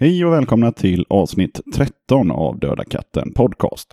Hej och välkomna till avsnitt 13 av Döda katten Podcast.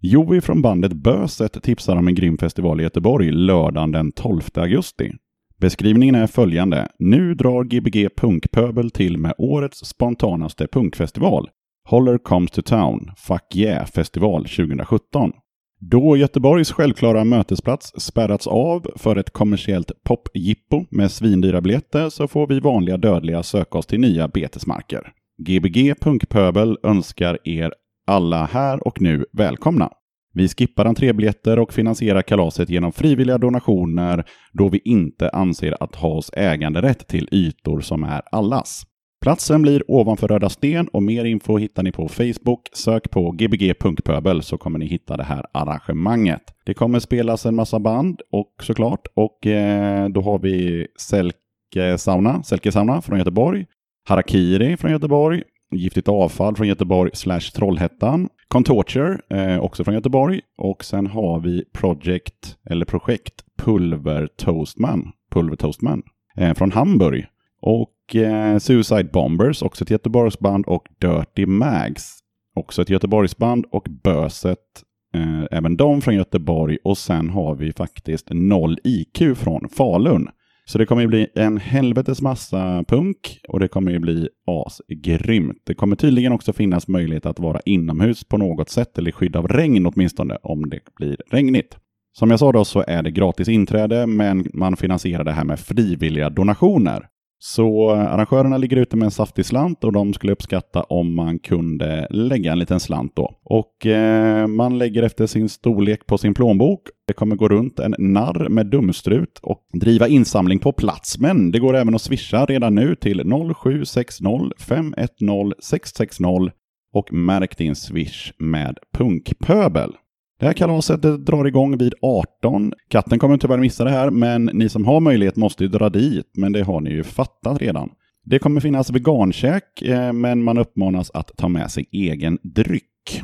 Joey från bandet Böset tipsar om en grym festival i Göteborg lördagen den 12 augusti. Beskrivningen är följande. Nu drar Gbg Punkpöbel till med årets spontanaste punkfestival. Holler Comes to Town, Fuck Yeah Festival 2017. Då Göteborgs självklara mötesplats spärrats av för ett kommersiellt popjippo med svindyra biljetter så får vi vanliga dödliga söka oss till nya betesmarker. Gbg Punkpöbel önskar er alla här och nu välkomna. Vi skippar entrébiljetter och finansierar kalaset genom frivilliga donationer då vi inte anser att ha oss äganderätt till ytor som är allas. Platsen blir ovanför Röda Sten och mer info hittar ni på Facebook. Sök på gbg Punkpöbel så kommer ni hitta det här arrangemanget. Det kommer spelas en massa band och såklart och eh, då har vi Selke Sauna, Selke Sauna från Göteborg, Harakiri från Göteborg, Giftigt avfall från Göteborg slash Trollhättan. Contorture, eh, också från Göteborg. Och sen har vi Project, eller projekt Pulver Toastman, Pulver Toastman, eh, från Hamburg. Och eh, Suicide Bombers, också ett Göteborgsband. Och Dirty Mags, också ett Göteborgsband. Och Böset, eh, även de från Göteborg. Och sen har vi faktiskt Noll IQ från Falun. Så det kommer ju bli en helvetes massa punk och det kommer ju bli asgrymt. Det kommer tydligen också finnas möjlighet att vara inomhus på något sätt eller i skydd av regn åtminstone om det blir regnigt. Som jag sa då så är det gratis inträde men man finansierar det här med frivilliga donationer. Så eh, arrangörerna ligger ute med en saftig slant och de skulle uppskatta om man kunde lägga en liten slant då. Och eh, man lägger efter sin storlek på sin plånbok. Det kommer gå runt en narr med dumstrut och driva insamling på plats. Men det går även att swisha redan nu till 0760 510 660 och märk din swish med punkpöbel. Det här kalaset drar igång vid 18. Katten kommer tyvärr missa det här, men ni som har möjlighet måste ju dra dit. Men det har ni ju fattat redan. Det kommer finnas vegankäk, eh, men man uppmanas att ta med sig egen dryck.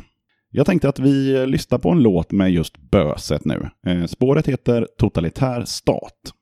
Jag tänkte att vi lyssnar på en låt med just böset nu. Eh, spåret heter Totalitär stat.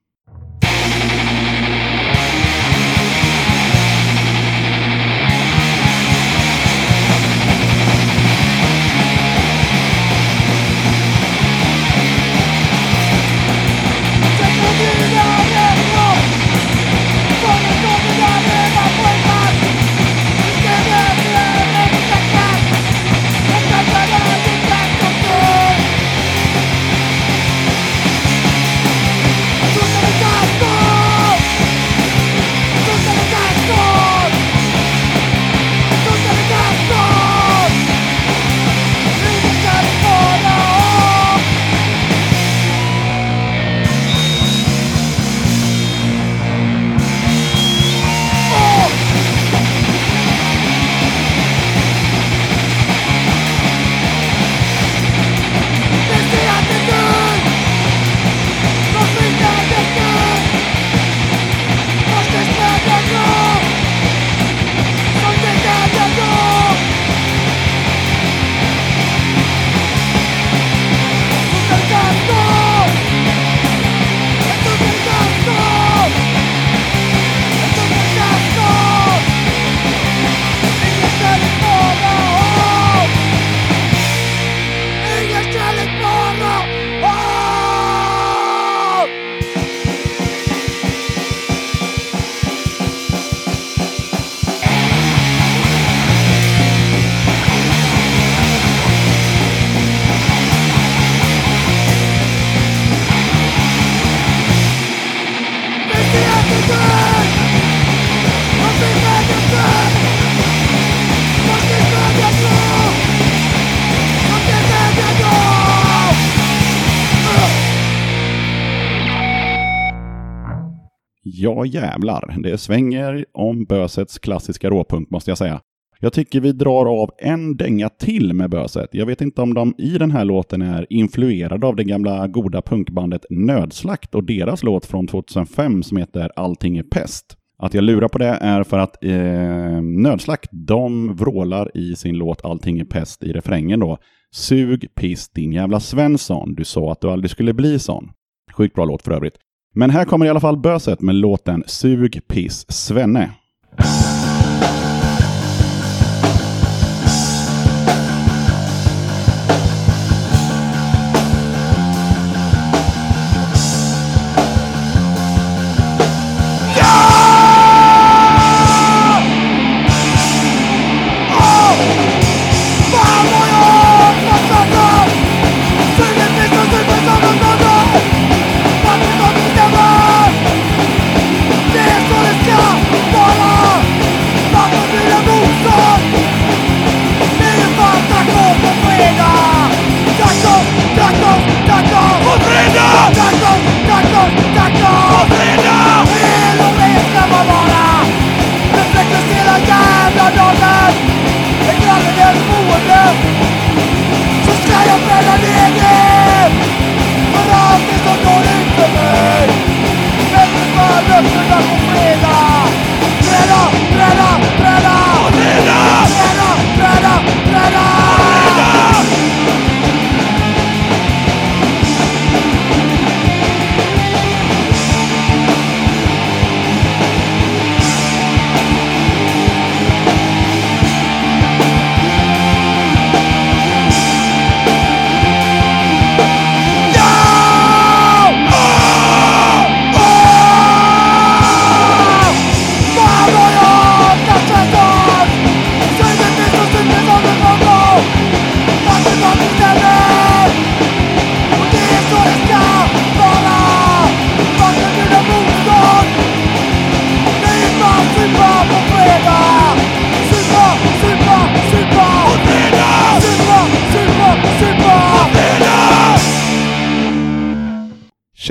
Jävlar, det svänger om Bösets klassiska råpunkt måste jag säga. Jag tycker vi drar av en dänga till med Böset. Jag vet inte om de i den här låten är influerade av det gamla goda punkbandet Nödslakt och deras låt från 2005 som heter Allting är pest. Att jag lurar på det är för att eh, Nödslakt, de vrålar i sin låt Allting är pest i refrängen då. Sug piss din jävla Svensson, du sa att du aldrig skulle bli sån. Sjukt bra låt för övrigt. Men här kommer i alla fall böset med låten Sug piss Svenne.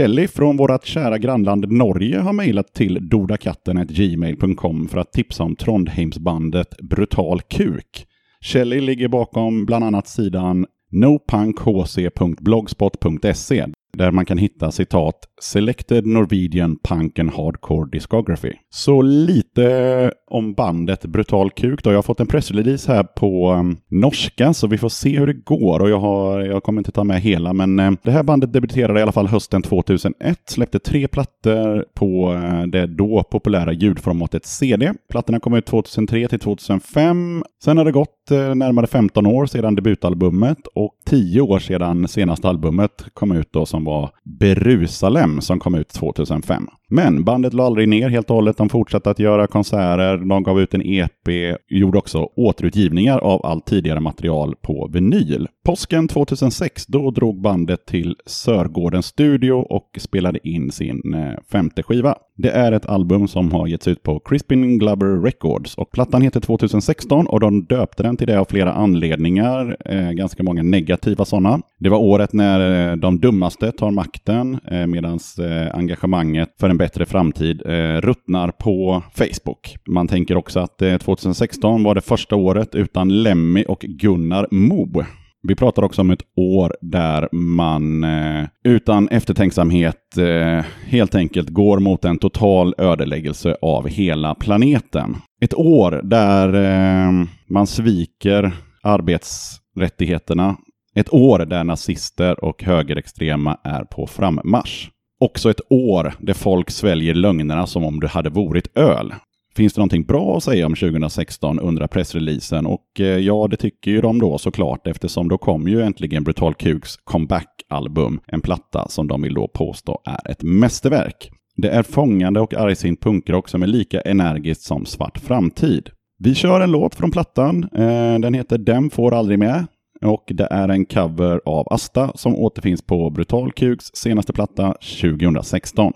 Kelly från vårt kära grannland Norge har mejlat till dodakatten.gmail.com för att tipsa om Trondheimsbandet Brutal Kuk. Kelly ligger bakom bland annat sidan nopunkhc.blogspot.se där man kan hitta citat Selected Norwegian Punk and Hardcore Discography. Så lite eh, om bandet Brutal Kuk då. Jag har fått en pressrelease här på um, norska så vi får se hur det går och jag, har, jag kommer inte ta med hela men uh, det här bandet debuterade i alla fall hösten 2001, släppte tre plattor på uh, det då populära ljudformatet CD. Plattorna kom ut 2003 till 2005. Sen har det gått uh, närmare 15 år sedan debutalbumet och 10 år sedan senaste albumet kom ut då som var Berusalem som kom ut 2005. Men bandet la aldrig ner helt och hållet. De fortsatte att göra konserter, de gav ut en EP, gjorde också återutgivningar av allt tidigare material på vinyl. Påsken 2006, då drog bandet till Sörgårdens studio och spelade in sin eh, femte skiva. Det är ett album som har getts ut på Crispin Glover Records och plattan heter 2016 och de döpte den till det av flera anledningar, eh, ganska många negativa sådana. Det var året när eh, de dummaste tar makten eh, medan eh, engagemanget för en bättre framtid eh, ruttnar på Facebook. Man tänker också att eh, 2016 var det första året utan Lemmy och Gunnar Moe. Vi pratar också om ett år där man eh, utan eftertänksamhet eh, helt enkelt går mot en total ödeläggelse av hela planeten. Ett år där eh, man sviker arbetsrättigheterna. Ett år där nazister och högerextrema är på frammarsch. Också ett år där folk sväljer lögnerna som om det hade varit öl. Finns det någonting bra att säga om 2016 undrar pressreleasen och eh, ja, det tycker ju de då såklart eftersom då kom ju äntligen Brutal Kuks comeback-album, en platta som de vill då påstå är ett mästerverk. Det är fångande och argsint punkrock som är lika energiskt som Svart Framtid. Vi kör en låt från plattan. Eh, den heter “Dem får aldrig med. Och det är en cover av Asta som återfinns på Brutal Kuks senaste platta 2016.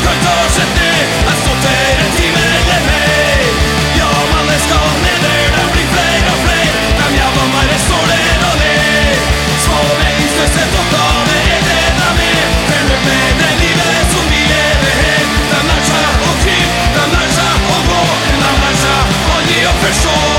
ascolto se te ascoltereti meglio me. Io ma le scorne della refrain, refrain Cambiavo mai le sole non è. Sole in stesse toccone ed è da me. Per me bene diverso mi è Da nascia o oh chi, da nascia o oh go boh. Da nascia ogni offersore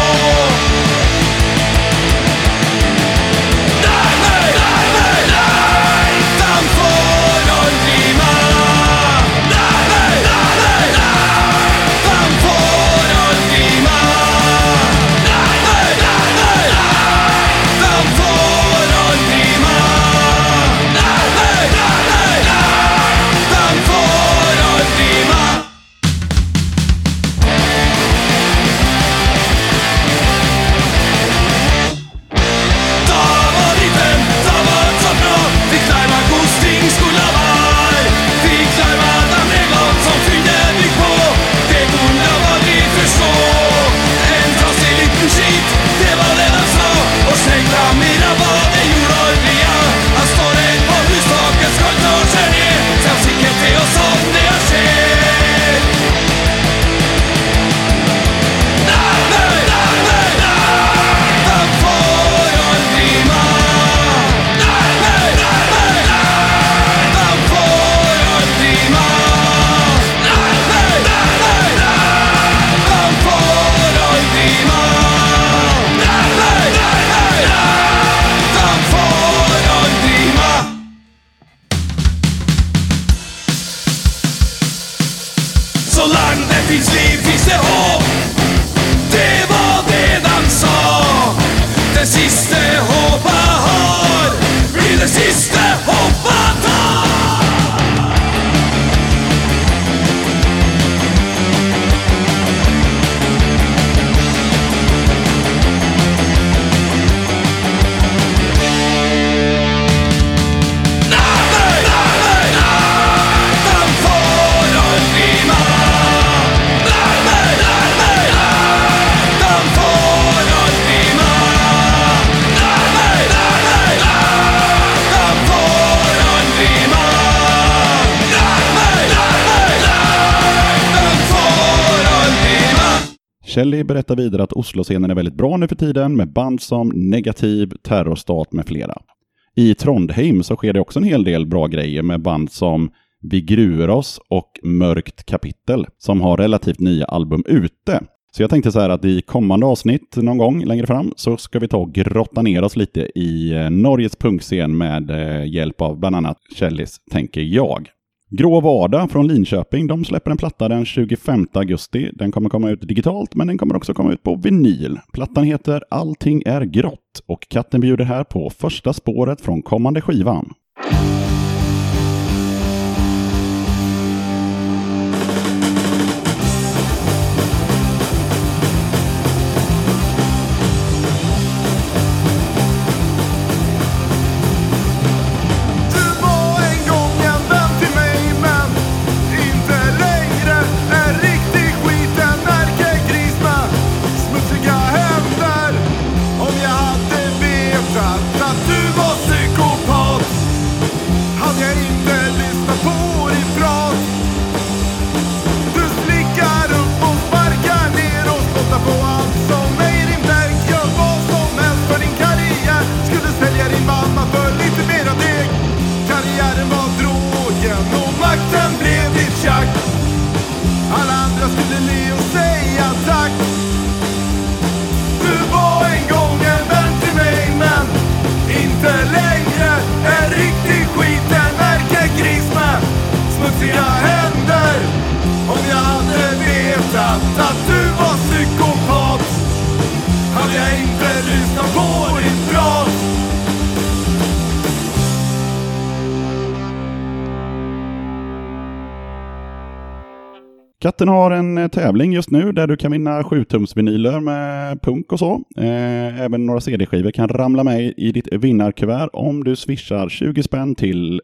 Shelley berättar vidare att Oslo-scenen är väldigt bra nu för tiden med band som Negativ, Terrorstat med flera. I Trondheim så sker det också en hel del bra grejer med band som Vi gruer oss och Mörkt kapitel som har relativt nya album ute. Så jag tänkte så här att i kommande avsnitt någon gång längre fram så ska vi ta och grotta ner oss lite i eh, Norges punkscen med eh, hjälp av bland annat Kjellis, tänker jag. Grå vardag från Linköping, de släpper en platta den 25 augusti. Den kommer komma ut digitalt, men den kommer också komma ut på vinyl. Plattan heter Allting är grått och katten bjuder här på första spåret från kommande skivan. Katten har en eh, tävling just nu där du kan vinna 7-tumsvinyler med punk och så. Eh, Även några CD-skivor kan ramla med i ditt vinnarkuvert om du swishar 20 spänn till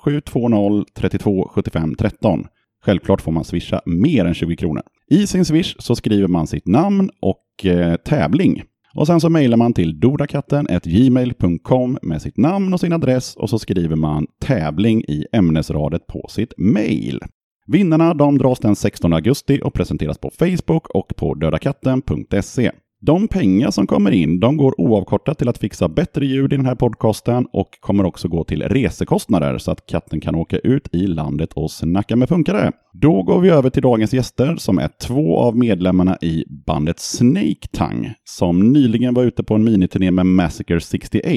0720 32 75 13. Självklart får man swisha mer än 20 kronor. I sin swish så skriver man sitt namn och eh, tävling. Och sen så mejlar man till dodakatten.gmail.com med sitt namn och sin adress och så skriver man tävling i ämnesradet på sitt mejl. Vinnarna de dras den 16 augusti och presenteras på Facebook och på dödakatten.se. De pengar som kommer in de går oavkortat till att fixa bättre ljud i den här podcasten och kommer också gå till resekostnader så att katten kan åka ut i landet och snacka med funkare. Då går vi över till dagens gäster som är två av medlemmarna i bandet Snake Tang som nyligen var ute på en miniturné med Massacre 68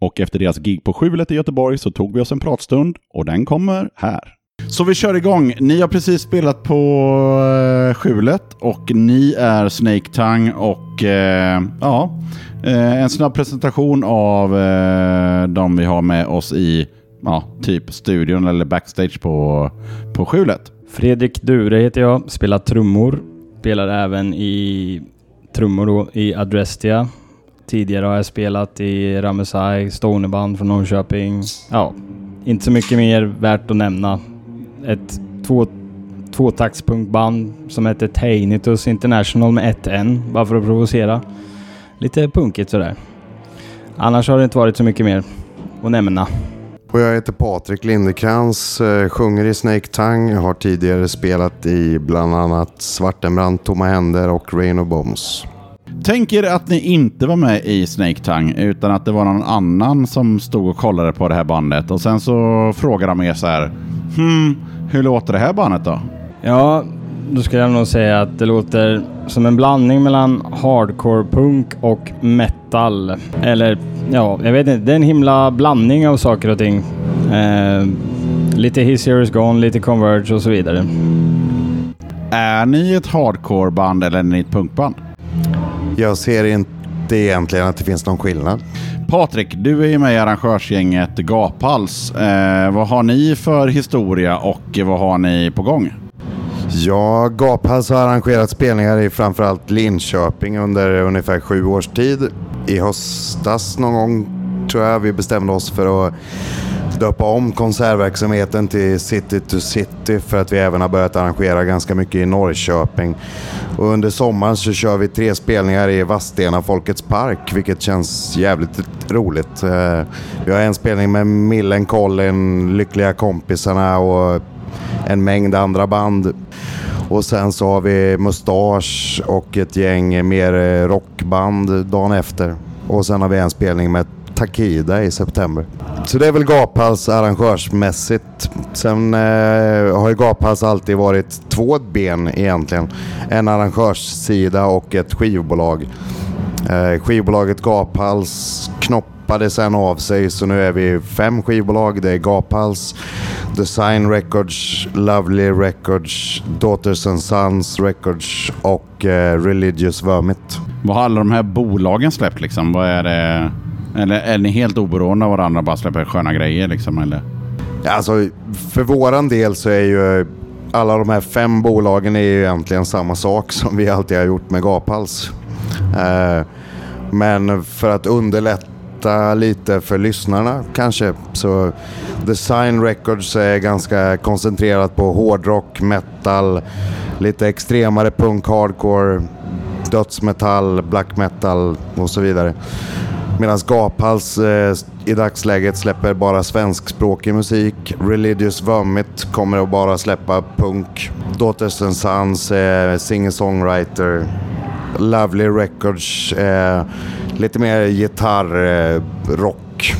och efter deras gig på Skjulet i Göteborg så tog vi oss en pratstund och den kommer här. Så vi kör igång. Ni har precis spelat på eh, Skjulet och ni är Snake Tang och eh, ja, eh, en snabb presentation av eh, de vi har med oss i ja, typ studion eller backstage på, på Skjulet. Fredrik Dure heter jag, spelar trummor. Spelar även i trummor då i Adrestia. Tidigare har jag spelat i Ramesai, Stoneband från Norrköping. Ja, inte så mycket mer värt att nämna. Ett två, tvåtaktspunkband som heter Tainitus International med ett N, bara för att provocera. Lite punkigt sådär. Annars har det inte varit så mycket mer att nämna. Och jag heter Patrik Lindekrans, eh, sjunger i Snake Tongue. Har tidigare spelat i bland annat Svartenbrand, Tomma Händer och Rain of Bombs. Tänk er att ni inte var med i Snake Tongue utan att det var någon annan som stod och kollade på det här bandet och sen så frågar de er så här Hmm, hur låter det här bandet då? Ja, då skulle jag nog säga att det låter som en blandning mellan hardcore punk och metal. Eller ja, jag vet inte. Det är en himla blandning av saker och ting. Eh, lite His Here Is Gone, lite Converge och så vidare. Är ni ett hardcore-band eller är ni ett punkband? Jag ser inte egentligen att det finns någon skillnad. Patrik, du är ju med i arrangörsgänget Gaphals. Eh, vad har ni för historia och vad har ni på gång? Ja, Gaphals har arrangerat spelningar i framförallt Linköping under ungefär sju års tid. I höstas någon gång tror jag vi bestämde oss för att döpa om konsertverksamheten till City to City för att vi även har börjat arrangera ganska mycket i Norrköping. Och under sommaren så kör vi tre spelningar i Vadstena Folkets Park, vilket känns jävligt roligt. Eh, vi har en spelning med Millen Collin, Lyckliga kompisarna och en mängd andra band. Och sen så har vi Mustasch och ett gäng mer eh, rockband dagen efter. Och sen har vi en spelning med Takida i september. Så det är väl Gaphals arrangörsmässigt. Sen eh, har ju Gaphals alltid varit två ben egentligen. En arrangörssida och ett skivbolag. Eh, skivbolaget Gaphals knoppade sen av sig så nu är vi fem skivbolag. Det är Gaphals, Design Records, Lovely Records, Daughters and Sons Records och eh, Religious Vermit. Vad har alla de här bolagen släppt liksom? Vad är det? Eller är ni helt oberoende av varandra och bara släpper sköna grejer liksom? Eller? Alltså, för våran del så är ju alla de här fem bolagen är ju egentligen samma sak som vi alltid har gjort med Gaphals. Eh, men för att underlätta lite för lyssnarna kanske så Design Records är ganska koncentrerat på hårdrock, metal, lite extremare punk, hardcore, dödsmetall, black metal och så vidare. Medan Gaphals eh, i dagsläget släpper bara svenskspråkig musik. Religious Vomit kommer att bara släppa punk. Daughters and Sons eh, singer-songwriter. Lovely Records eh, lite mer gitarr, eh, rock.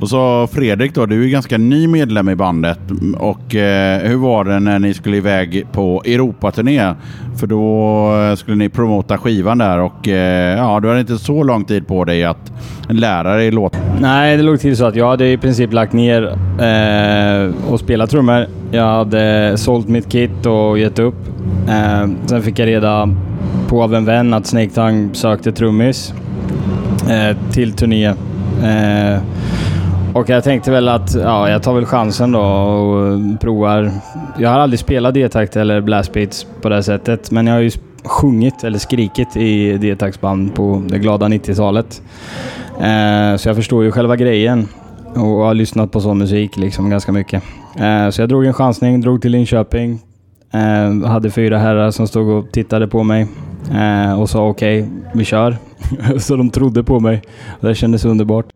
Och så Fredrik då, du är ganska ny medlem i bandet. Och eh, hur var det när ni skulle iväg på Europaturné? För då eh, skulle ni promota skivan där och eh, ja, du hade inte så lång tid på dig att lära dig låt. Nej, det låg till så att jag hade i princip lagt ner eh, och spelat trummor. Jag hade sålt mitt kit och gett upp. Eh, sen fick jag reda på av en vän att Snake Tongue sökte trummis eh, till turné. Eh, och jag tänkte väl att ja, jag tar väl chansen då och provar. Jag har aldrig spelat D-takt eller blastbeats på det här sättet, men jag har ju sjungit eller skrikit i D-taktsband på det glada 90-talet. Eh, så jag förstår ju själva grejen och har lyssnat på sån musik liksom ganska mycket. Eh, så jag drog en chansning, drog till Linköping. Eh, hade fyra herrar som stod och tittade på mig eh, och sa okej, okay, vi kör. så de trodde på mig. Och det kändes underbart.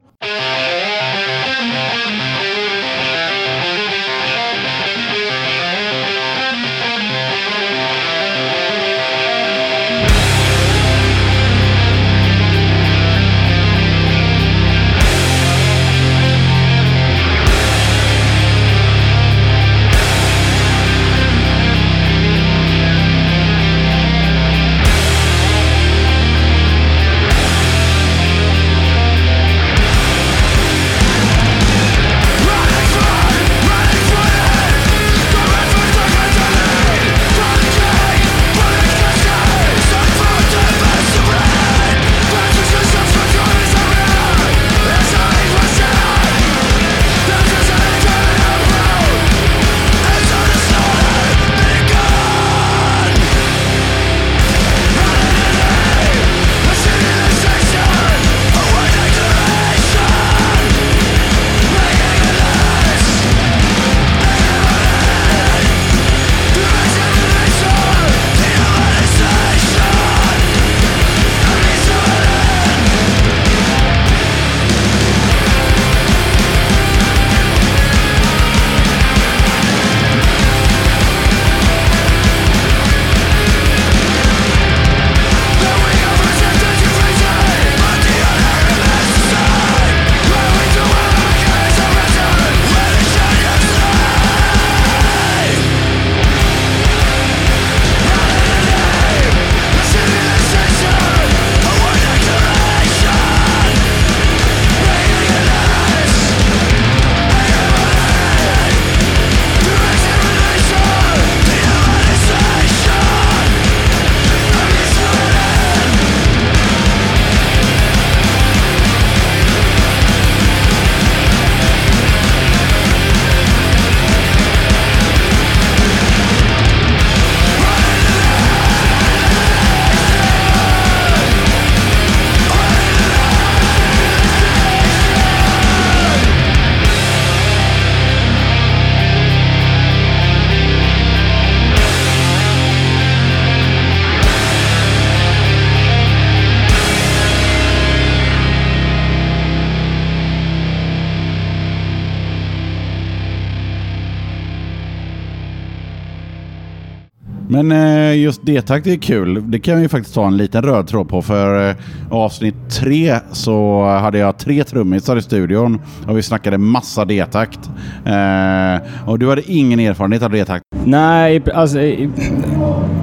Men eh, just D-takt är kul. Det kan vi faktiskt ta en liten röd tråd på. För eh, avsnitt tre så hade jag tre trummisar i studion och vi snackade massa D-takt. Eh, och du hade ingen erfarenhet av D-takt. Nej, alltså,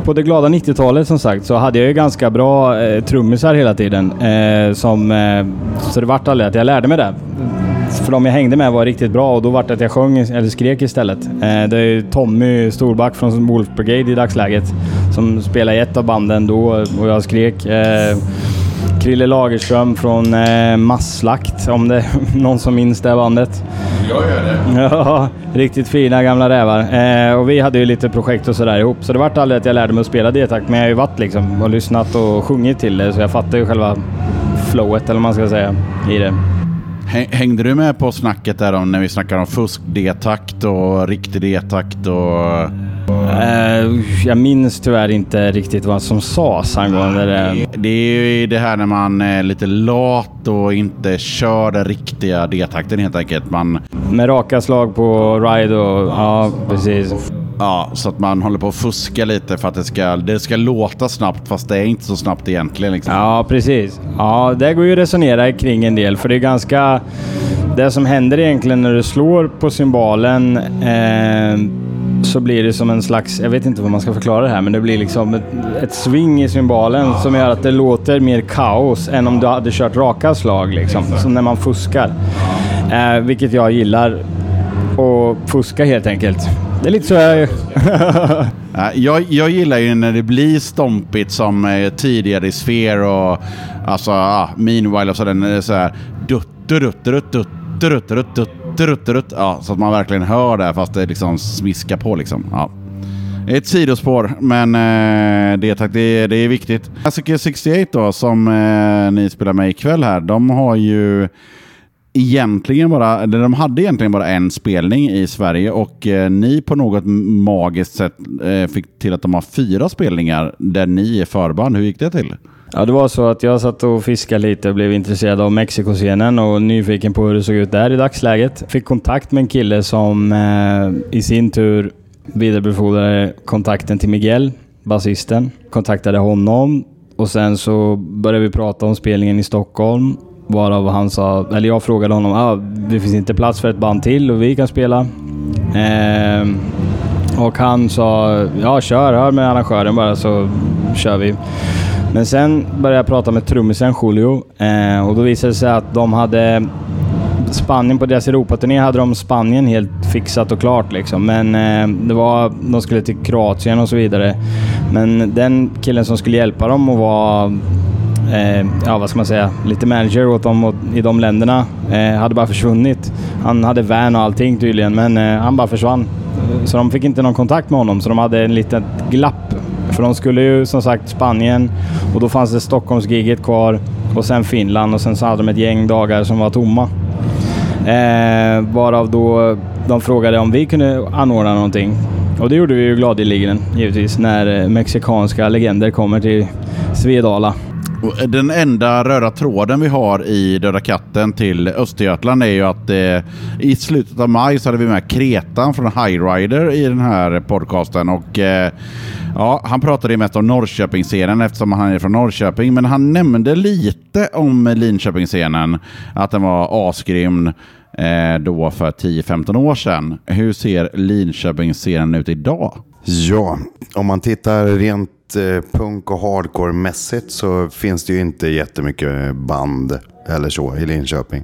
på det glada 90-talet som sagt så hade jag ju ganska bra eh, trummisar hela tiden. Eh, som, eh, så det vart aldrig att jag lärde mig det. För de jag hängde med var riktigt bra och då vart det att jag sjöng eller skrek istället. Eh, det är Tommy Storback från Wolf Brigade i dagsläget som spelar i ett av banden då och jag skrek. Eh, Krille Lagerström från eh, Masslakt, om det är någon som minns det bandet. Jag gör det. Ja, riktigt fina gamla rävar. Eh, och vi hade ju lite projekt och sådär ihop. Så det vart aldrig att jag lärde mig att spela D-takt, men jag har ju varit liksom och lyssnat och sjungit till det. Så jag fattar ju själva flowet, eller vad man ska säga, i det. Häng- Hängde du med på snacket där om när vi snackar om fusk D-takt och riktig D-takt och... Eh, jag minns tyvärr inte riktigt vad som sades angående det. Det är ju det här när man är lite lat och inte kör den riktiga D-takten helt enkelt. Man, Med raka slag på ride och... Ja, precis. Ja, så att man håller på att fuska lite för att det ska, det ska låta snabbt fast det är inte så snabbt egentligen. Liksom. Ja, precis. Ja, det går ju att resonera kring en del, för det är ganska... Det som händer egentligen när du slår på cymbalen eh, så blir det som en slags... Jag vet inte hur man ska förklara det här, men det blir liksom ett, ett swing i cymbalen som gör att det låter mer kaos än om du hade kört raka slag, liksom. Som när man fuskar. Eh, vilket jag gillar. Och fuska helt enkelt. Det är lite så jag... jag, jag gillar ju när det blir stompigt som tidigare i Sphere och alltså, ah, Meanwhile och så den så här dutt Ja, så att man verkligen hör det fast det liksom smiskar på liksom. Ja. Ett sidospår, men eh, det, tack, det, det är viktigt. Classic 68 då, som eh, ni spelar med ikväll här, de har ju egentligen bara, eller de hade egentligen bara en spelning i Sverige och eh, ni på något magiskt sätt eh, fick till att de har fyra spelningar där ni är förband. Hur gick det till? Ja, det var så att jag satt och fiskade lite och blev intresserad av Mexikoscenen och nyfiken på hur det såg ut där i dagsläget. Fick kontakt med en kille som eh, i sin tur vidarebefordrade kontakten till Miguel, basisten. Kontaktade honom och sen så började vi prata om spelningen i Stockholm. Varav han sa, eller jag frågade honom, ah, det finns inte plats för ett band till och vi kan spela. Eh, och han sa, ja kör, hör med arrangören bara så kör vi. Men sen började jag prata med trummisen Julio eh, och då visade det sig att de hade Spanien på deras Europaturné hade de Spanien helt fixat och klart liksom. Men eh, det var, de skulle till Kroatien och så vidare. Men den killen som skulle hjälpa dem och vara eh, ja, vad ska man säga, lite manager åt dem åt, i de länderna eh, hade bara försvunnit. Han hade van och allting tydligen, men eh, han bara försvann. Så de fick inte någon kontakt med honom, så de hade en litet glapp. För de skulle ju som sagt Spanien och då fanns det Stockholmsgiget kvar och sen Finland och sen så hade de ett gäng dagar som var tomma. Eh, varav då de frågade om vi kunde anordna någonting. Och det gjorde vi ju gladeligen givetvis när eh, mexikanska legender kommer till Svedala. Eh, den enda röda tråden vi har i Döda katten till Östergötland är ju att eh, i slutet av maj så hade vi med Kretan från Highrider i den här podcasten och eh, ja, han pratade ju mest om Norrköpingsscenen eftersom han är från Norrköping men han nämnde lite om Linköpingsscenen att den var asgrym eh, då för 10-15 år sedan. Hur ser Linköpingsscenen ut idag? Ja, om man tittar rent Eh, punk och hardcore-mässigt så finns det ju inte jättemycket band eller så i Linköping.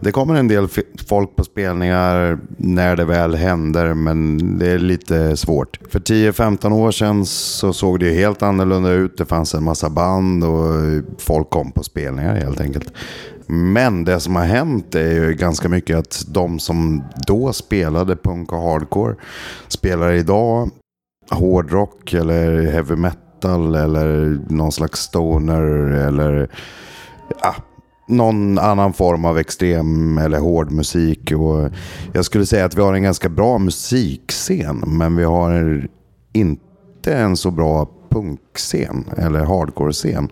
Det kommer en del folk på spelningar när det väl händer, men det är lite svårt. För 10-15 år sedan så såg det ju helt annorlunda ut. Det fanns en massa band och folk kom på spelningar helt enkelt. Men det som har hänt är ju ganska mycket att de som då spelade punk och hardcore spelar idag hårdrock eller heavy metal eller någon slags stoner eller ja, någon annan form av extrem eller hård musik. Och jag skulle säga att vi har en ganska bra musikscen men vi har inte en så bra punkscen eller hardcore-scen.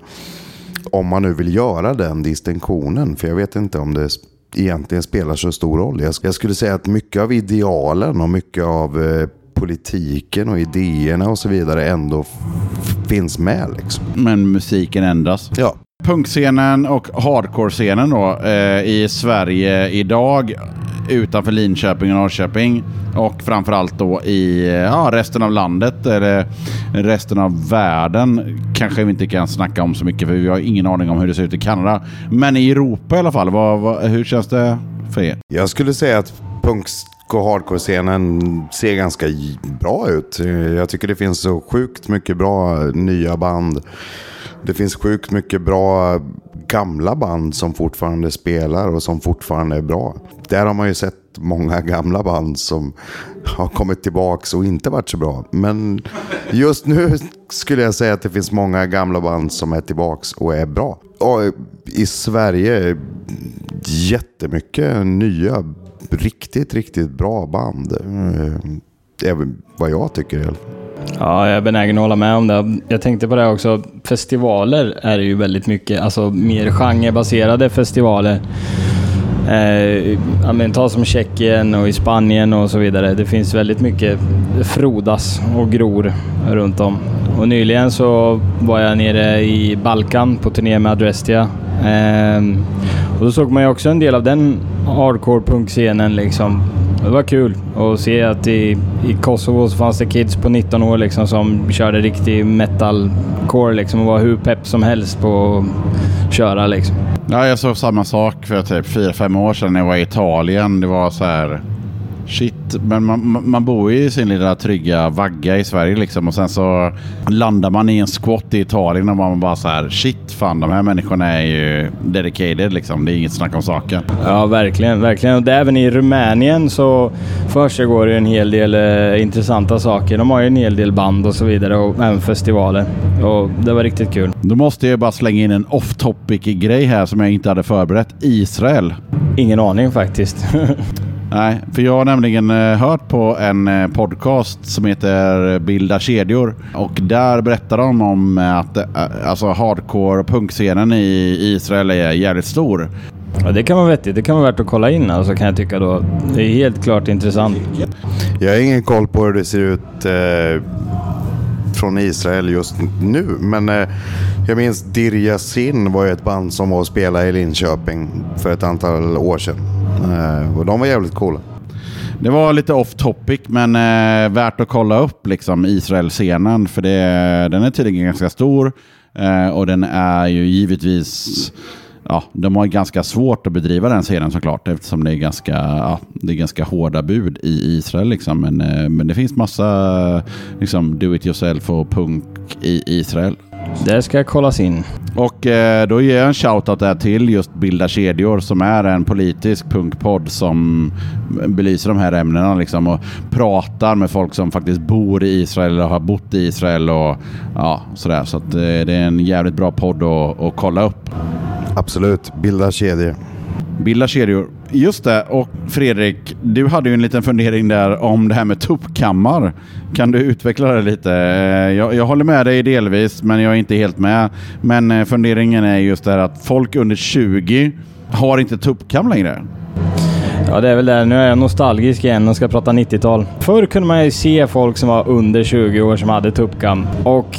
Om man nu vill göra den distinktionen, för jag vet inte om det egentligen spelar så stor roll. Jag skulle säga att mycket av idealen och mycket av eh, politiken och idéerna och så vidare ändå finns med. Liksom. Men musiken ändras. Ja, Punkscenen och hardcore-scenen då eh, i Sverige idag utanför Linköping och Norrköping och framförallt då i eh, ja, resten av landet eller resten av världen kanske vi inte kan snacka om så mycket för vi har ingen aning om hur det ser ut i Kanada. Men i Europa i alla fall, vad, vad, hur känns det för er? jag skulle säga att punk och hardcore-scenen ser ganska bra ut. Jag tycker det finns så sjukt mycket bra nya band. Det finns sjukt mycket bra gamla band som fortfarande spelar och som fortfarande är bra. Där har man ju sett många gamla band som har kommit tillbaks och inte varit så bra. Men just nu skulle jag säga att det finns många gamla band som är tillbaks och är bra. Och i Sverige jättemycket nya, riktigt, riktigt bra band. Eh, även vad jag tycker i alla fall. Ja, jag är benägen att hålla med om det. Jag tänkte på det också. Festivaler är det ju väldigt mycket, alltså mer genrebaserade festivaler. Eh, ja, men ta som Tjeckien och i Spanien och så vidare. Det finns väldigt mycket frodas och gror runt om. Och nyligen så var jag nere i Balkan på turné med Adrestia. Eh, och då såg man ju också en del av den hardcore-punkscenen liksom. Det var kul att se att i, i Kosovo så fanns det kids på 19 år liksom som körde riktig metalcore liksom och var hur pepp som helst på att köra liksom. Ja, jag såg samma sak för typ 4-5 år sedan när jag var i Italien. Det var så här... Shit, men man, man- bor ju i sin lilla trygga vagga i Sverige liksom och sen så landar man i en squat i Italien och man bara så här shit fan de här människorna är ju dedicated liksom. Det är inget snack om saken. Ja, verkligen. verkligen. Och även i Rumänien så försiggår det en hel del eh, intressanta saker. De har ju en hel del band och så vidare och även festivaler. Och det var riktigt kul. Då måste jag bara slänga in en off topic grej här som jag inte hade förberett. Israel. Ingen aning faktiskt. Nej, för jag har nämligen eh, hört på en eh, podcast som heter Bilda kedjor och där berättar de om eh, att alltså hardcore och punkscenen i Israel är jävligt stor. ja, det kan vara vettigt. Det kan vara värt att kolla in alltså, kan jag tycka då. Det är helt klart intressant. Jag har ingen koll på hur det ser ut eh, från Israel just nu. Men eh, jag minns Dirja Sin var ju ett band som var och spelade i Linköping för ett antal år sedan. Eh, och de var jävligt coola. Det var lite off topic men eh, värt att kolla upp liksom Israel-scenen för det, den är tydligen ganska stor eh, och den är ju givetvis Ja, de har ganska svårt att bedriva den scenen såklart eftersom det är ganska, ja, det är ganska hårda bud i Israel. Liksom. Men, eh, men det finns massa liksom, do it yourself och punk i Israel. Det ska kollas in. Och eh, då ger jag en shoutout där till just Bilda kedjor som är en politisk punkpodd som belyser de här ämnena liksom och pratar med folk som faktiskt bor i Israel eller har bott i Israel och ja, sådär. Så att, eh, det är en jävligt bra podd att, att kolla upp. Absolut, bilda kedjor. Bilda kedjor. Just det. Och Fredrik, du hade ju en liten fundering där om det här med tuppkammar. Kan du utveckla det lite? Eh, Jag, jag håller med dig delvis, men jag är inte helt med. Men eh, funderingen är just det här att folk under 20 har inte tuppkam längre. Ja, det är väl det. Nu är jag nostalgisk igen och ska prata 90-tal. Förr kunde man ju se folk som var under 20 år som hade tuppkam. Och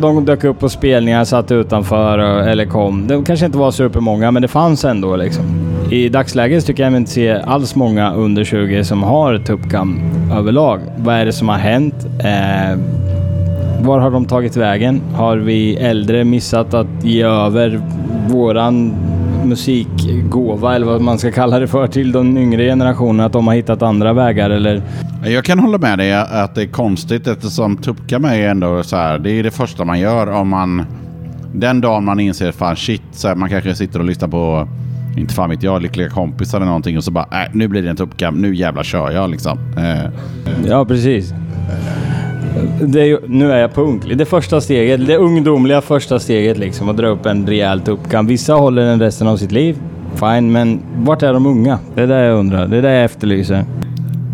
de dök upp på spelningar, satt utanför eh, eller kom. Det kanske inte var supermånga, men det fanns ändå liksom. I dagsläget tycker jag inte se alls många under 20 som har tuppkam överlag. Vad är det som har hänt? Eh, var har de tagit vägen? Har vi äldre missat att ge över våran musikgåva eller vad man ska kalla det för till den yngre generationen? Att de har hittat andra vägar eller? Jag kan hålla med dig att det är konstigt eftersom tuppkam är ju ändå så här. Det är det första man gör om man... Den dagen man inser fan shit, så här, man kanske sitter och lyssnar på inte fan vet jag, lyckliga kompisar eller någonting och så bara äh, nu blir det en tuppkam, nu jävlar kör jag liksom. Eh, Ja, precis. Det är nu är jag punk. Det första steget, det ungdomliga första steget liksom, att dra upp en rejäl tuppkam. Vissa håller den resten av sitt liv. Fine, men vart är de unga? Det är det jag undrar. Det är det jag efterlyser.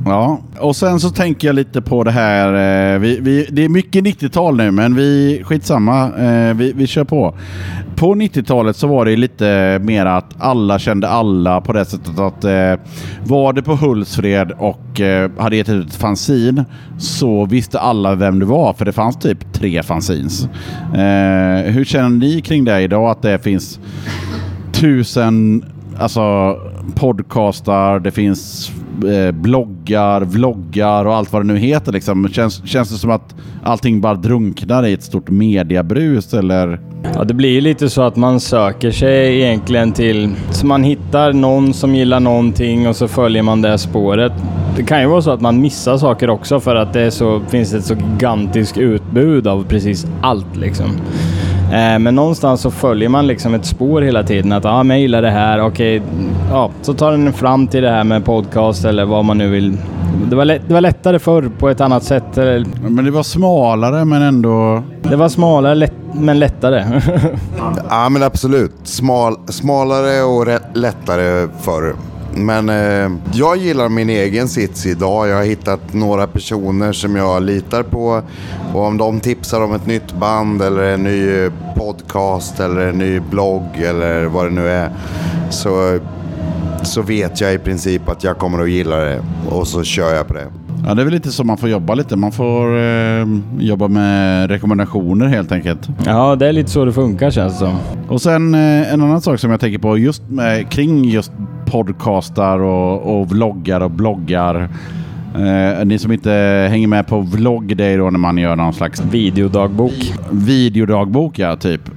Ja, och sen så tänker jag lite på det här. Eh, vi, vi, det är mycket 90-tal nu, men vi skitsamma. Eh, vi, vi kör på. På 90-talet så var det lite mer att alla kände alla på det sättet att eh, var det på Hultsfred och eh, hade gett ut ett fanzin så visste alla vem du var, för det fanns typ tre fanzins. Eh, hur känner ni kring det idag? Att det finns tusen alltså, podcastar, det finns eh, bloggar, vloggar och allt vad det nu heter. Liksom. Känns, känns det som att allting bara drunknar i ett stort mediabrus eller? Ja, det blir ju lite så att man söker sig egentligen till... Så man hittar någon som gillar någonting och så följer man det spåret. Det kan ju vara så att man missar saker också för att det är så, finns ett så gigantiskt utbud av precis allt liksom. Eh, Men någonstans så följer man liksom ett spår hela tiden. Att ah, men jag gillar det här, okej. Ja, så tar den fram till det här med podcast eller vad man nu vill. Det var, lätt, det var lättare förr på ett annat sätt. Men det var smalare men ändå... Det var smalare lätt, men lättare. Ja men absolut. Smal, smalare och lättare förr. Men eh, jag gillar min egen sits idag. Jag har hittat några personer som jag litar på. Och om de tipsar om ett nytt band eller en ny podcast eller en ny blogg eller vad det nu är. Så, så vet jag i princip att jag kommer att gilla det. Och så kör jag på det. Ja, det är väl lite så man får jobba lite. Man får eh, jobba med rekommendationer helt enkelt. ja, det är lite så det funkar känns det som. Och sen eh, en annan sak som jag tänker på just med, kring just podcastar och, och vloggar och bloggar. Eh, ni som inte hänger med på vlogg, det är då när man gör någon slags Videodagbok. videodagbok, ja, typ.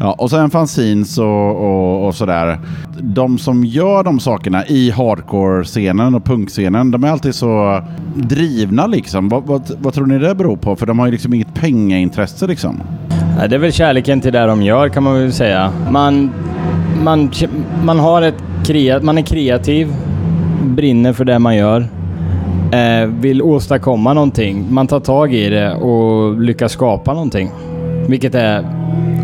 Ja, och sen fanzines och, och, och sådär. De som gör de sakerna i hardcore-scenen och punkscenen, de är alltid så drivna liksom. Vad, vad, vad tror ni det beror på? För de har ju liksom inget pengaintresse liksom. Det är väl kärleken till det de gör kan man väl säga. Man, man, man, har ett krea, man är kreativ, brinner för det man gör, eh, vill åstadkomma någonting. Man tar tag i det och lyckas skapa någonting. Vilket är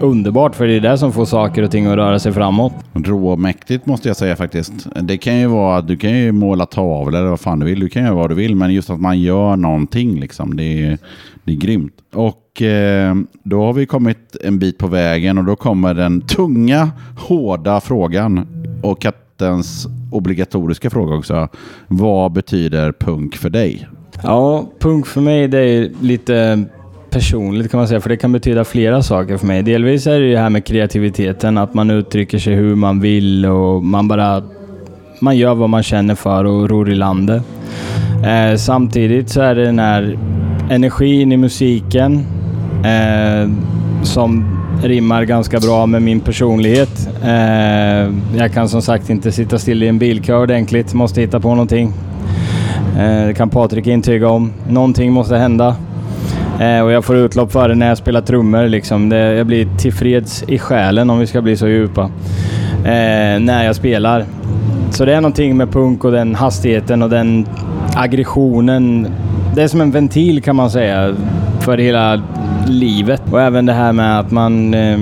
underbart för det är det som får saker och ting att röra sig framåt. Råmäktigt måste jag säga faktiskt. Det kan ju vara att du kan ju måla tavlor eller vad fan du vill. Du kan göra vad du vill. Men just att man gör någonting liksom. Det är, det är grymt. Och eh, då har vi kommit en bit på vägen och då kommer den tunga, hårda frågan. Och kattens obligatoriska fråga också. Vad betyder punk för dig? Ja, punk för mig det är lite personligt kan man säga, för det kan betyda flera saker för mig. Delvis är det ju det här med kreativiteten, att man uttrycker sig hur man vill och man bara man gör vad man känner för och ror i landet. Eh, samtidigt så är det den här energin i musiken eh, som rimmar ganska bra med min personlighet. Eh, jag kan som sagt inte sitta still i en bilkö ordentligt, måste hitta på någonting. Eh, Det kan Patrik intyga om. Någonting måste hända. Eh, och jag får utlopp för det när jag spelar trummor. Liksom. Det, jag blir tillfreds i själen om vi ska bli så djupa. Eh, när jag spelar. Så det är någonting med punk och den hastigheten och den aggressionen. Det är som en ventil kan man säga för hela livet. Och även det här med att man, eh,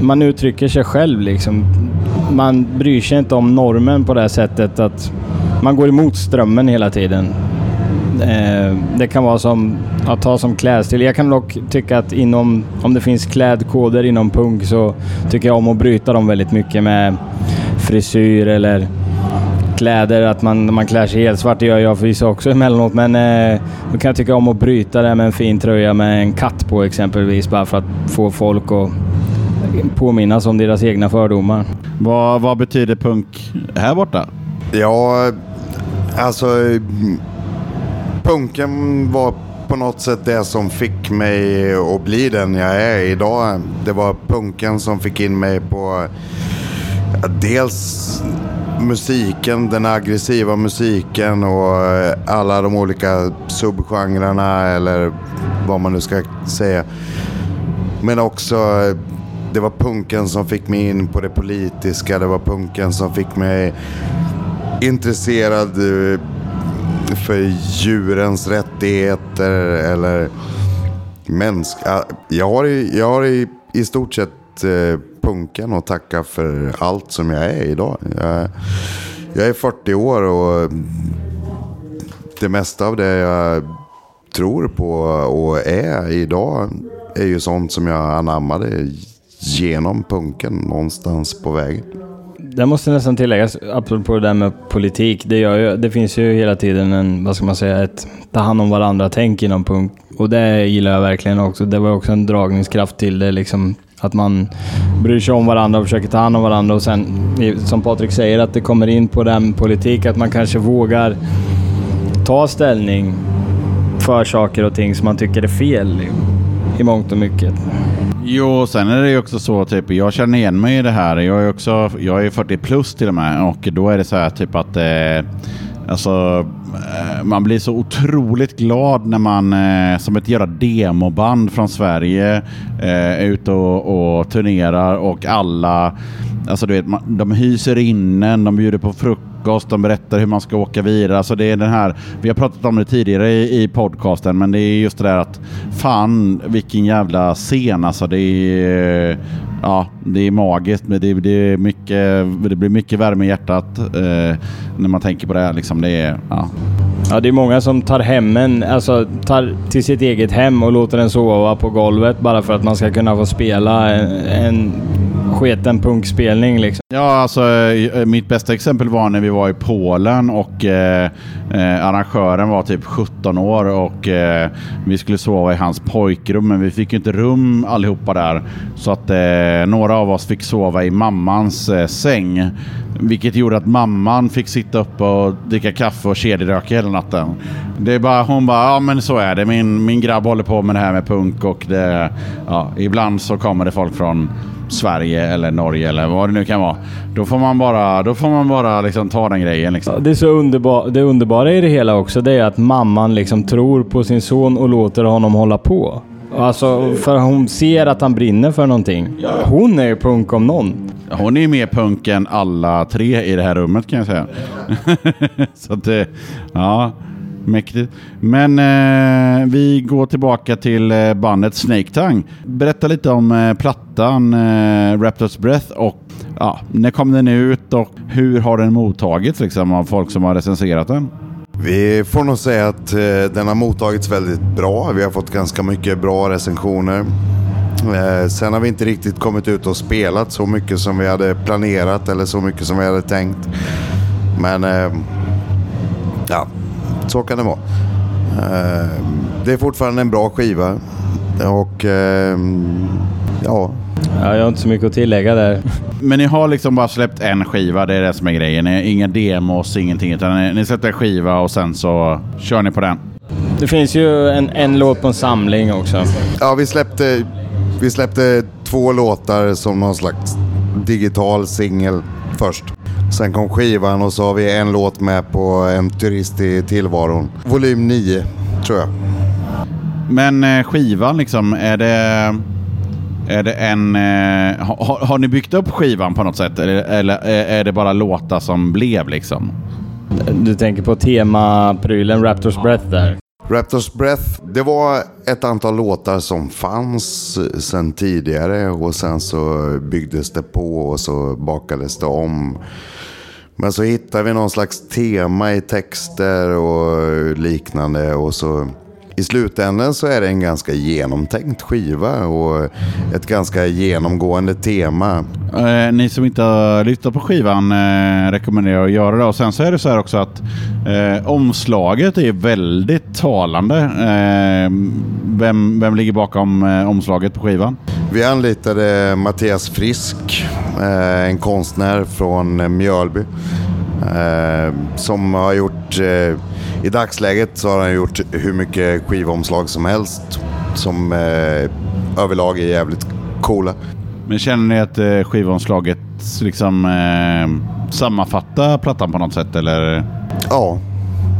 man uttrycker sig själv. Liksom. Man bryr sig inte om normen på det här sättet att man går emot strömmen hela tiden. Eh, det kan vara som att ta som klädstil. Jag kan dock tycka att inom, om det finns klädkoder inom punk så tycker jag om att bryta dem väldigt mycket med frisyr eller kläder. Att man, man klär sig helt svart, det gör jag förvisso också emellanåt. Men eh, då kan jag tycka om att bryta det med en fin tröja med en katt på exempelvis. Bara för att få folk att påminnas om deras egna fördomar. Vad, vad betyder punk här borta? Ja, alltså punken var på något sätt det som fick mig att bli den jag är idag. Det var punken som fick in mig på dels musiken, den aggressiva musiken och eh, alla de olika subgenrerna eller vad man nu ska säga. Men också eh, det var punken som fick mig in på det politiska. Det var punken som fick mig intresserad eh, för djurens rättigheter eller mänsk... Jag har, i, jag har i, i stort sett punken och tacka för allt som jag är idag. Jag, jag är 40 år och det mesta av det jag tror på och är idag är ju sånt som jag anammade genom punken någonstans på vägen. Det måste nästan tilläggas, apropå det där med politik. Det, gör ju, det finns ju hela tiden en, vad ska man säga, ett ta hand om varandra-tänk inom punk. Och det gillar jag verkligen också. Det var också en dragningskraft till det. Liksom, att man bryr sig om varandra och försöker ta hand om varandra. Och sen, som Patrik säger, att det kommer in på den politik, att man kanske vågar ta ställning för saker och ting som man tycker är fel i, i mångt och mycket. Jo, sen är det ju också så, typ, jag känner igen mig i det här. Jag är, också, jag är 40 plus till och med och då är det så här typ att eh, Alltså, eh, man blir så otroligt glad när man eh, som ett jävla demoband från Sverige eh, är ute och, och turnerar och alla Alltså du vet, de hyser in en, de bjuder på frukost, de berättar hur man ska åka vidare. Alltså det är den här, vi har pratat om det tidigare i, i podcasten, men det är just det där att fan vilken jävla scen alltså. Det är, ja, det är magiskt, men det, det, är mycket, det blir mycket värme i hjärtat eh, när man tänker på det här. Liksom. Det är, ja. Ja, det är många som tar hemmen, alltså tar till sitt eget hem och låter den sova på golvet bara för att man ska kunna få spela en, en sketen punkspelning liksom. Ja, alltså eh, mitt bästa exempel var när vi var i Polen och eh, eh arrangören var typ 17 år och eh, vi skulle sova i hans pojkrum men vi fick ju inte rum allihopa där. Så att eh, några av oss fick sova i mammans eh, säng. Vilket gjorde att mamman fick sitta uppe och dricka kaffe och kedjeröka hela natten. Det är bara, hon bara, ja men så är det. Min, min grabb håller på med det här med punk och det, ja, ibland så kommer det folk från Sverige eller Norge eller vad det nu kan vara. Då får man bara, då får man bara liksom ta den grejen. Liksom. Det, är så underbar, det underbara i det hela också, det är att mamman liksom tror på sin son och låter honom hålla på. Alltså, för hon ser att han brinner för någonting. Hon är ju punk om någon. Hon är ju mer punk än alla tre i det här rummet kan jag säga. så att det, ja, mäktigt. Men eh, vi går tillbaka till eh, bandet Snake Tongue. Berätta lite om eh, plattan eh, Raptors Breath och ja, när kom den ut och hur har den mottagits liksom, av folk som har recenserat den? Vi får nog säga att eh, den har mottagits väldigt bra. Vi har fått ganska mycket bra recensioner. Eh, sen har vi inte riktigt kommit ut och spelat så mycket som vi hade planerat eller så mycket som vi hade tänkt. Men eh, ja, så kan det vara. Eh, det är fortfarande en bra skiva. Och eh, ja, Ja, jag har inte så mycket att tillägga där. Men ni har liksom bara släppt en skiva, det är det som är grejen. Ni har Inga demos, ingenting. Utan ni, ni släppte en skiva och sen så kör ni på den. Det finns ju en, en låt på en samling också. Ja, vi släppte, vi släppte två låtar som någon slags digital singel först. Sen kom skivan och så har vi en låt med på En turist i tillvaron. Volym 9, tror jag. Men eh, skivan liksom, är det... Är det en... Eh, har, har ni byggt upp skivan på något sätt? Eller, eller är är det bara låtar som blev liksom? Du tänker på temaprylen Raptors Breath där. Raptors Breath, det var ett antal låtar som fanns sen tidigare och sen så byggdes det på och så bakades det om. Men så hittar vi någon slags tema i texter och liknande och så i slutändan så är det en ganska genomtänkt skiva och ett ganska genomgående tema. Eh, ni som inte har lyssnat på skivan eh, rekommenderar att göra det. Och sen så är det så här också att eh, omslaget är väldigt talande. Eh, vem, vem ligger bakom eh, omslaget på skivan? Vi anlitade Mattias Frisk, eh, en konstnär från Mjölby. Som har gjort, i dagsläget så har han gjort hur mycket skivomslag som helst. Som eh, överlag är jävligt coola. Men känner ni att eh, skivomslaget liksom eh, sammanfattar plattan på något sätt? Eller? Ja,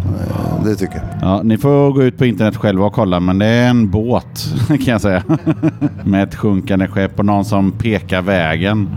eh, det tycker jag. Ja, ni får gå ut på internet själva och kolla, men det är en båt kan jag säga. Med ett sjunkande skepp och någon som pekar vägen.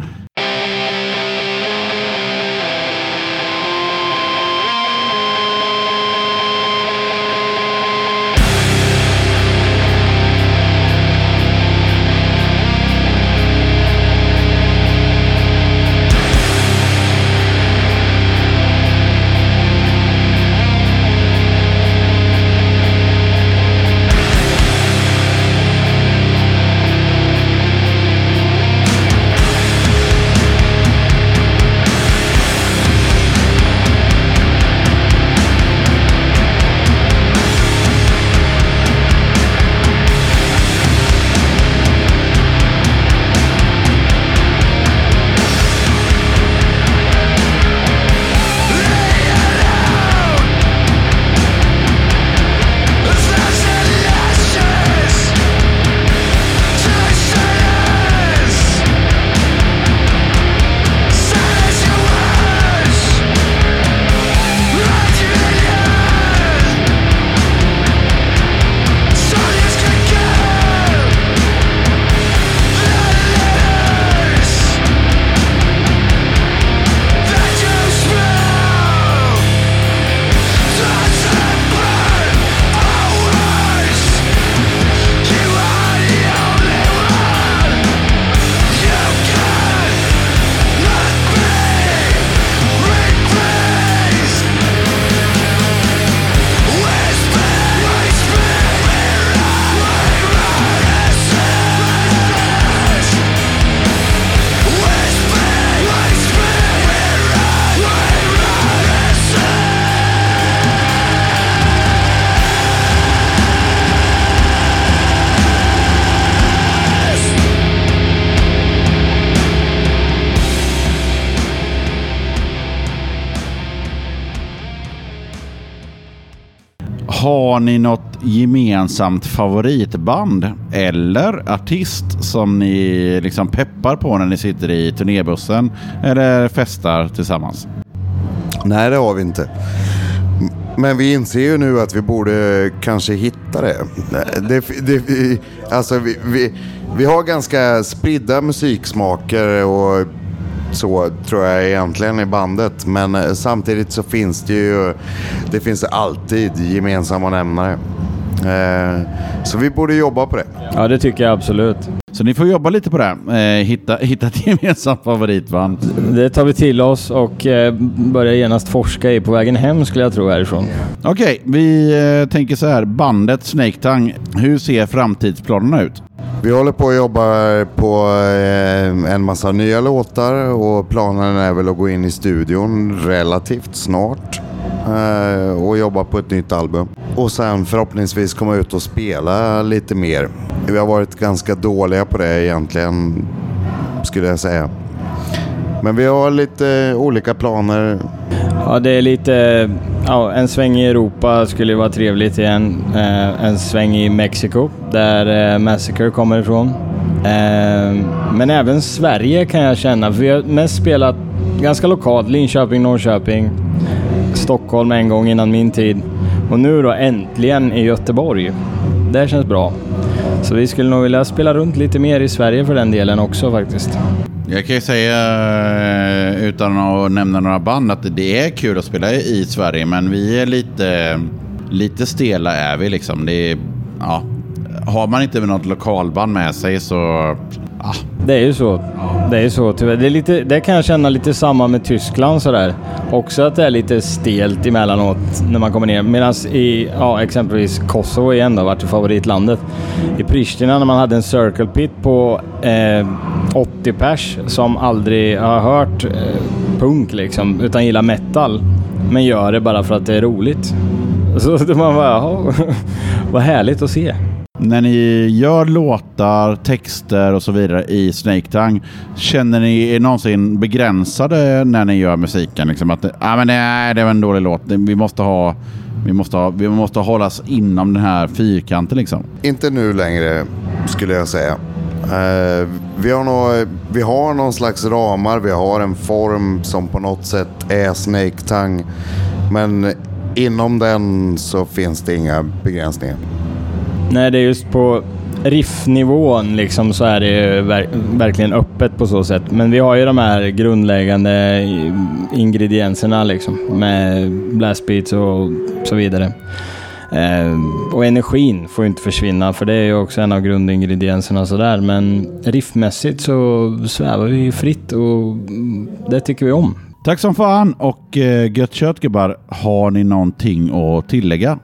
Har ni något gemensamt favoritband eller artist som ni liksom peppar på när ni sitter i turnébussen eller festar tillsammans? Nej, det har vi inte. Men vi inser ju nu att vi borde kanske hitta det. det, det vi, alltså vi, vi, vi har ganska spridda musiksmaker och så tror jag egentligen i bandet. Men eh, samtidigt så finns det ju, det finns alltid gemensamma nämnare. Eh, Så vi borde jobba på det. Ja, det tycker jag absolut. Så ni får jobba lite på det. Eh, hitta, hitta ett gemensamt favoritband. Det tar vi till oss och eh, börjar genast forska i på vägen hem skulle jag tro härifrån. Okej, vi eh, tänker så här. Bandet Snake Tongue, hur ser framtidsplanerna ut? Vi håller på att jobba på en massa nya låtar och planen är väl att gå in i studion relativt snart Eh, och jobba på ett nytt album. Och sen förhoppningsvis komma ut och spela lite mer. Vi har varit ganska dåliga på det egentligen, skulle jag säga. Men vi har lite olika planer. Ja, det är lite... Ja, en sväng i Europa skulle ju vara trevligt igen. Eh, en sväng i Mexiko, där eh, Massacre kommer ifrån. Eh, men även Sverige kan jag känna, för vi har mest spelat ganska lokalt. Linköping, Norrköping, Stockholm en gång innan min tid. Och nu då äntligen i Göteborg. Det känns bra. Så vi skulle nog vilja spela runt lite mer i Sverige för den delen också faktiskt. Jag kan ju säga eh, utan att nämna några band att det är kul att spela i Sverige men vi är lite, lite stela är vi liksom. Det är, ja, har man inte något lokalband med sig så... Ah. Det är ju så. Det är ju så tyvärr. Det, är lite, det kan jag känna lite samma med Tyskland sådär. Också att det är lite stelt emellanåt när man kommer ner. Medan i ja, exempelvis Kosovo igen då, vart favoritlandet. I Pristina när man hade en circle pit på eh, 80 pers som aldrig har hört eh, punk liksom, utan gillar metal. Men gör det bara för att det är roligt. Så man bara, jaha, vad härligt att se. När ni gör låtar, texter och så vidare i Snake Tang, känner ni er någonsin begränsade när ni gör musiken? Liksom att ah, men nej, det var en dålig låt. Vi måste ha... Vi måste, ha, vi måste hållas inom den här fyrkanten liksom. Inte nu längre, skulle jag säga. Uh, vi, har nå, vi har någon slags ramar, vi har en form som på något sätt är Snake Tang. Men inom den så finns det inga begränsningar. Nej, det är just på riffnivån liksom så är det ju verkligen öppet på så sätt. Men vi har ju de här grundläggande ingredienserna liksom med blastbeats och så vidare. Eh, och energin får ju inte försvinna för det är ju också en av grundingredienserna sådär. Men riffmässigt så svävar vi fritt och det tycker vi om. Tack som fan och eh, gött kött gubbar. Har ni någonting att tillägga?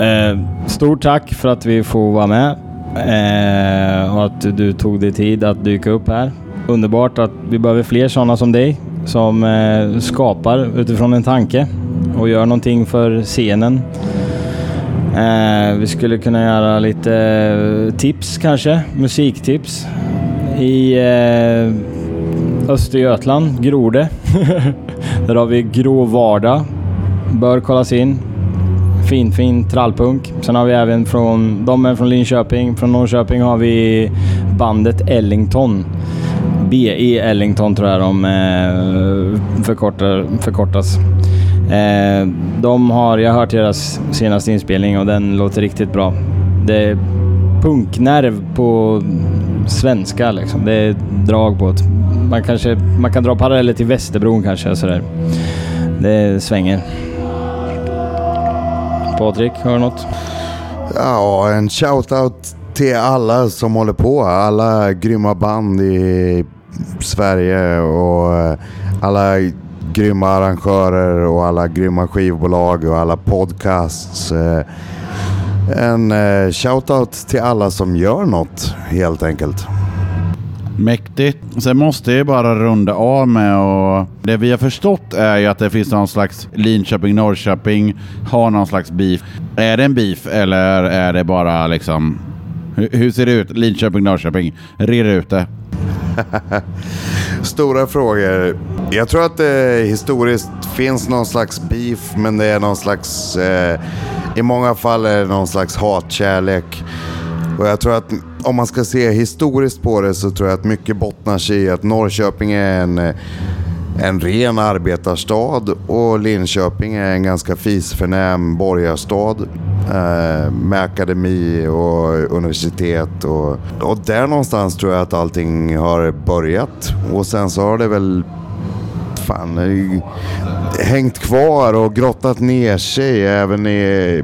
Eh, stort tack för att vi får vara med eh, och att du tog dig tid att dyka upp här. Underbart att vi behöver fler sådana som dig som eh, skapar utifrån en tanke och gör någonting för scenen. Eh, vi skulle kunna göra lite eh, tips kanske, musiktips i eh, Östergötland, Grode. Där har vi Grå Vardag. Bör kollas in. Fin, fin trallpunk. Sen har vi även från, de är från Linköping. Från Norrköping har vi bandet Ellington. BE Ellington tror jag de eh, förkortar, förkortas. Eh, de har, jag har hört deras senaste inspelning och den låter riktigt bra. Det är punknerv på svenska liksom. Det är drag på det. Man, kanske, man kan dra paralleller till Västerbron kanske sådär. Det svänger. Patrik, har du något? Ja, en shout-out till alla som håller på. Alla grymma band i Sverige och eh, alla grymma arrangörer och alla grymma skivbolag och alla podcasts. Eh, en eh, shout-out till alla som gör något helt enkelt. Mäktigt. Sen måste jag bara runda av med och Det vi har förstått är ju att det finns någon slags Linköping-Norrköping har någon slags beef. Är det en beef eller är det bara liksom... Hur, ser det ut? Linköping-Norrköping. Reda ut det. Stora frågor. Jag tror att det historiskt finns någon slags beef, men det är någon slags eh, I många fall är det någon slags hatkärlek. Och jag tror att om man ska se historiskt på det så tror jag att mycket bottnar sig i att Norrköping är en, en ren arbetarstad och Linköping är en ganska fisförnäm borgarstad. Eh, med akademi och universitet. Och, och där någonstans tror jag att allting har börjat. Och sen så har det väl fan eh, hängt kvar och grottat ner sig även i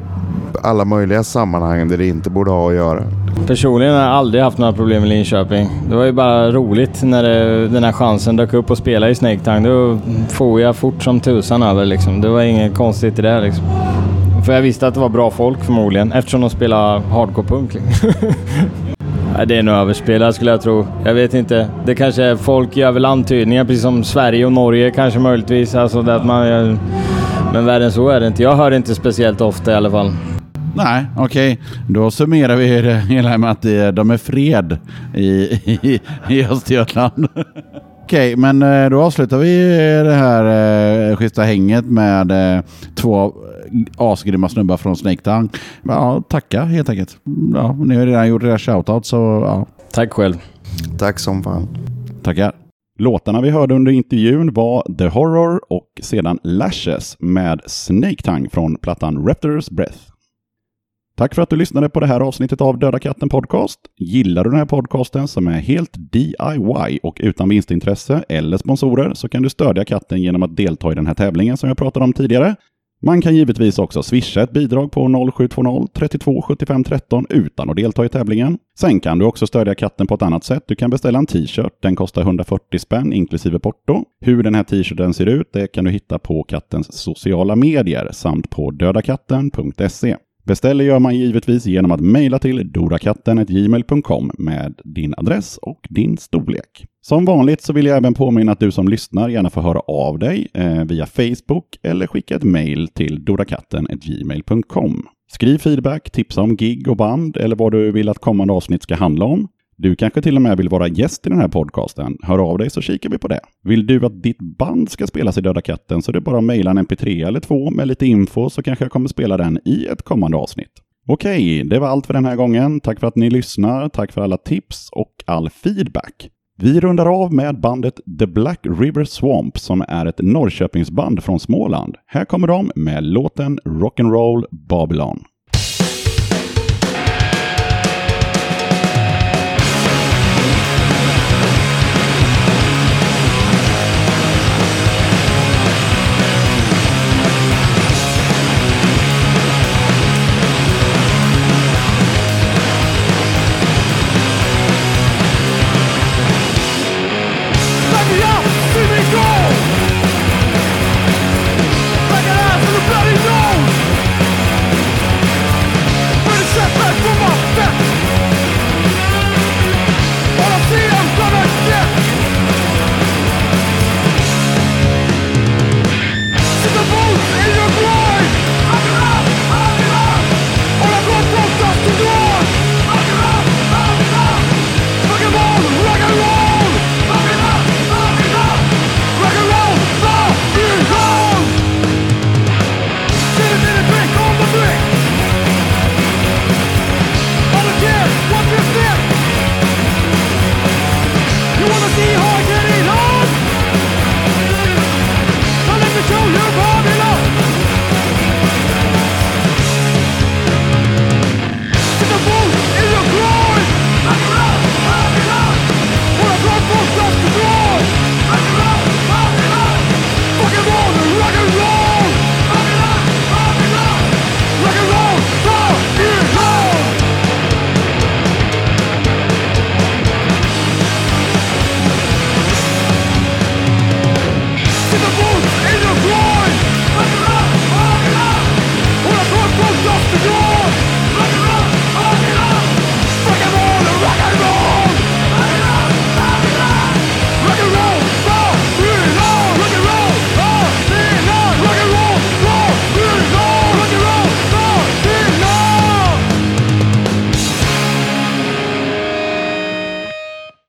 alla möjliga sammanhang där det inte borde ha att göra. Personligen har jag aldrig haft några problem med Linköping. Det var ju bara roligt när det, den här chansen dök upp att spela i Snake Tang. Då for jag fort som tusan över liksom. Det var inget konstigt i det liksom. För jag visste att det var bra folk förmodligen eftersom de spelar hardcore-punk. Liksom. Det är nog överspelat skulle jag tro. Jag vet inte. Det kanske är folk gör väl antydningar precis som Sverige och Norge kanske möjligtvis. Alltså det att man, men värre än så är det inte. Jag hör det inte speciellt ofta i alla fall. Nej, okej. Då summerar vi det hela med att de är fred i, i, i Östergötland. Okej, men eh, då avslutar vi det här eh, schyssta hänget med eh, två asgrymma snubbar från Snake Town. Ja, tacka helt enkelt. Ja, ni har redan gjort era shoutout så ja, Tack själv. Tack som fan. tackar. Låtarna vi hörde under intervjun var The Horror och sedan Lashes med Snake Tongue från plattan Raptors Breath. Tack för att du lyssnade på det här avsnittet av Döda katten Podcast. Gillar du den här podcasten som är helt DIY och utan vinstintresse eller sponsorer så kan du stödja katten genom att delta i den här tävlingen som jag pratade om tidigare. Man kan givetvis också swisha ett bidrag på 0720 32 75 13 utan att delta i tävlingen. Sen kan du också stödja katten på ett annat sätt. Du kan beställa en t-shirt. Den kostar 140 spänn inklusive porto. Hur den här t-shirten ser ut det kan du hitta på kattens sociala medier samt på dödakatten.se. Beställer gör man givetvis genom att mejla till dorakatten.gmail.com med din adress och din storlek. Som vanligt så vill jag även påminna att du som lyssnar gärna får höra av dig eh, via Facebook eller skicka ett mejl till dorakatten.gmail.com. Skriv feedback, tipsa om gig och band eller vad du vill att kommande avsnitt ska handla om. Du kanske till och med vill vara gäst i den här podcasten. Hör av dig så kikar vi på det. Vill du att ditt band ska spelas i Döda katten så är det bara att mejla en mp3 eller två med lite info så kanske jag kommer spela den i ett kommande avsnitt. Okej, det var allt för den här gången. Tack för att ni lyssnar, tack för alla tips och all feedback. Vi rundar av med bandet The Black River Swamp som är ett Norrköpingsband från Småland. Här kommer de med låten Rock'n'Roll Babylon.